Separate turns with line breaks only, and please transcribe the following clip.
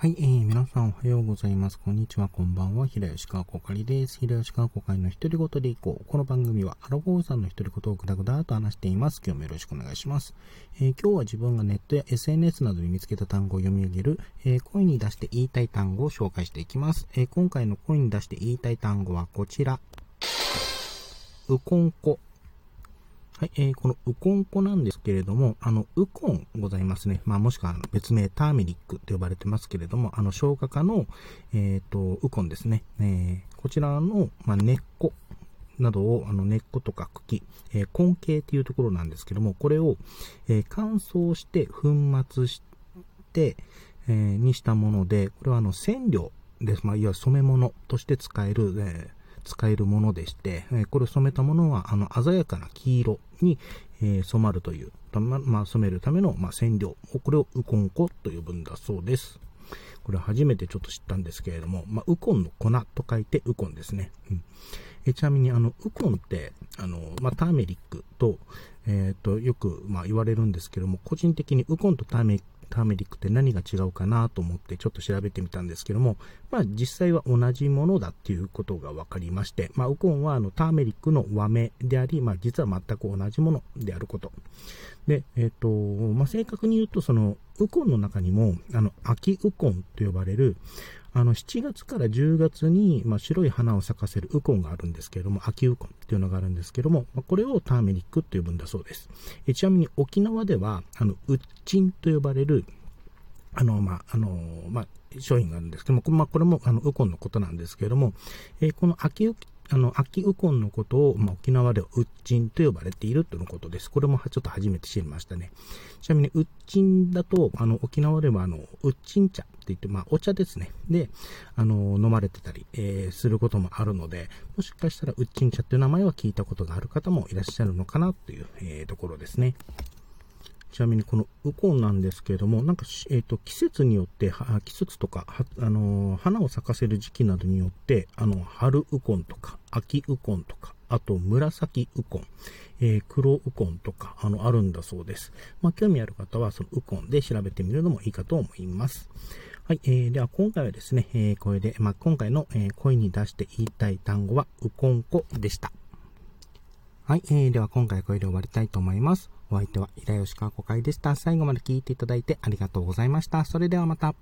はい、えー、皆さんおはようございます。こんにちは、こんばんは。平吉川こかりです。平吉川こかりの一人ごとでいこう。この番組は、アラフォーさんの一人ごとをぐだぐだと話しています。今日もよろしくお願いします。えー、今日は自分がネットや SNS などに見つけた単語を読み上げる、えー、声に出して言いたい単語を紹介していきます。えー、今回の声に出して言いたい単語はこちら。うこんこはい、えー、このウコン粉なんですけれども、あの、ウコンございますね。まあ、もしくは別名ターメリックと呼ばれてますけれども、あの、消化化の、えっ、ー、と、ウコンですね。えー、こちらの、まあ、根っこなどを、あの、根っことか茎、えー、根茎っていうところなんですけども、これを、え、乾燥して粉末して、え、にしたもので、これはあの、染料です。まあ、いわゆる染め物として使える、え使えるものでして、えこれ染めたものは、あの、鮮やかな黄色に、え染まるという、ま、まあ、染めるための、まあ、染料。これをウコン粉と呼ぶんだそうです。これ初めてちょっと知ったんですけれども、まあ、ウコンの粉と書いてウコンですね。うん、えちなみに、あの、ウコンって、あの、まあ、ターメリックと、えっ、ー、と、よく、まあ、言われるんですけども、個人的にウコンとターメリックターメリックって何が違うかなと思ってちょっと調べてみたんですけども、まあ実際は同じものだっていうことが分かりまして、まあウコンはあのターメリックの和名であり、まあ実は全く同じものであること。で、えっ、ー、と、まあ正確に言うとそのウコンの中にも、あの、秋ウコンと呼ばれる、あの、7月から10月に、まあ、白い花を咲かせるウコンがあるんですけれども、秋ウコンっていうのがあるんですけども、まあ、これをターメリックと呼ぶんだそうです。えちなみに沖縄では、あの、ウッチンと呼ばれる、あの、まあ、あの、まあ、商品があるんですけども、まあ、これも、あの、ウコンのことなんですけれども、えー、この秋ウあの、秋ウコンのことを、まあ、沖縄ではウッチンと呼ばれているということです。これもちょっと初めて知りましたね。ちなみに、ウッチンだと、あの、沖縄では、あの、ウッチン茶って言って、まあ、お茶ですね。で、あの、飲まれてたり、えー、することもあるので、もしかしたら、ウッチン茶っていう名前は聞いたことがある方もいらっしゃるのかなという、えー、ところですね。ちなみにこのウコンなんですけれども、なんか、えっ、ー、と、季節によって、季節とか、あのー、花を咲かせる時期などによって、あの、春ウコンとか、秋ウコンとか、あと、紫ウコン、えー、黒ウコンとか、あの、あるんだそうです。まあ、興味ある方は、そのウコンで調べてみるのもいいかと思います。はい、えー、では今回はですね、えー、これで、まあ、今回の、えー、声に出して言いたい単語は、ウコンコでした。はい、えー、では今回これで終わりたいと思います。お相手は、平吉川子会でした。最後まで聞いていただいてありがとうございました。それではまた。